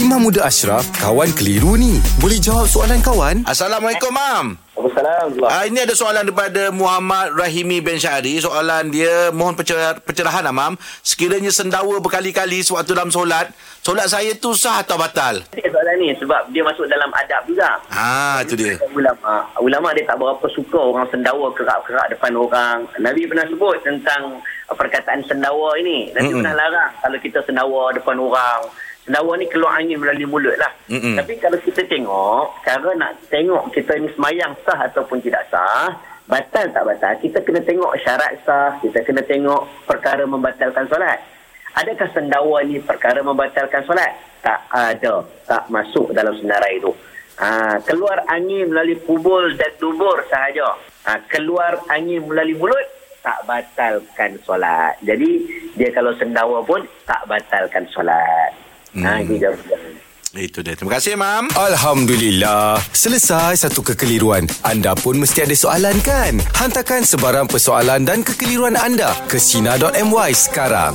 Imam Muda Ashraf, kawan keliru ni. Boleh jawab soalan kawan? Assalamualaikum, Mam. Assalamualaikum. Ah, ini ada soalan daripada Muhammad Rahimi Ben Syahri. Soalan dia mohon pencer- pencerahan, ah, Mam. Sekiranya sendawa berkali-kali sewaktu dalam solat, solat saya tu sah atau batal? Soalan ni sebab dia masuk dalam adab juga. Ha, itu dia. Ulama, ulama dia tak berapa suka orang sendawa kerak-kerak depan orang. Nabi pernah sebut tentang perkataan sendawa ini. Nabi Mm-mm. pernah larang kalau kita sendawa depan orang. Sendawa ni keluar angin melalui mulut lah. Mm-mm. Tapi kalau kita tengok, cara nak tengok kita ni semayang sah ataupun tidak sah, batal tak batal, kita kena tengok syarat sah, kita kena tengok perkara membatalkan solat. Adakah sendawa ni perkara membatalkan solat? Tak ada. Tak masuk dalam senarai itu. Ha, keluar angin melalui kubul dan dubur sahaja. Ha, keluar angin melalui mulut, tak batalkan solat. Jadi, dia kalau sendawa pun, tak batalkan solat. Ha, Hmm. itu jawapan. Itu dia. Terima kasih, Mam. Alhamdulillah. Selesai satu kekeliruan. Anda pun mesti ada soalan kan? Hantarkan sebarang persoalan dan kekeliruan anda ke Sina.my sekarang.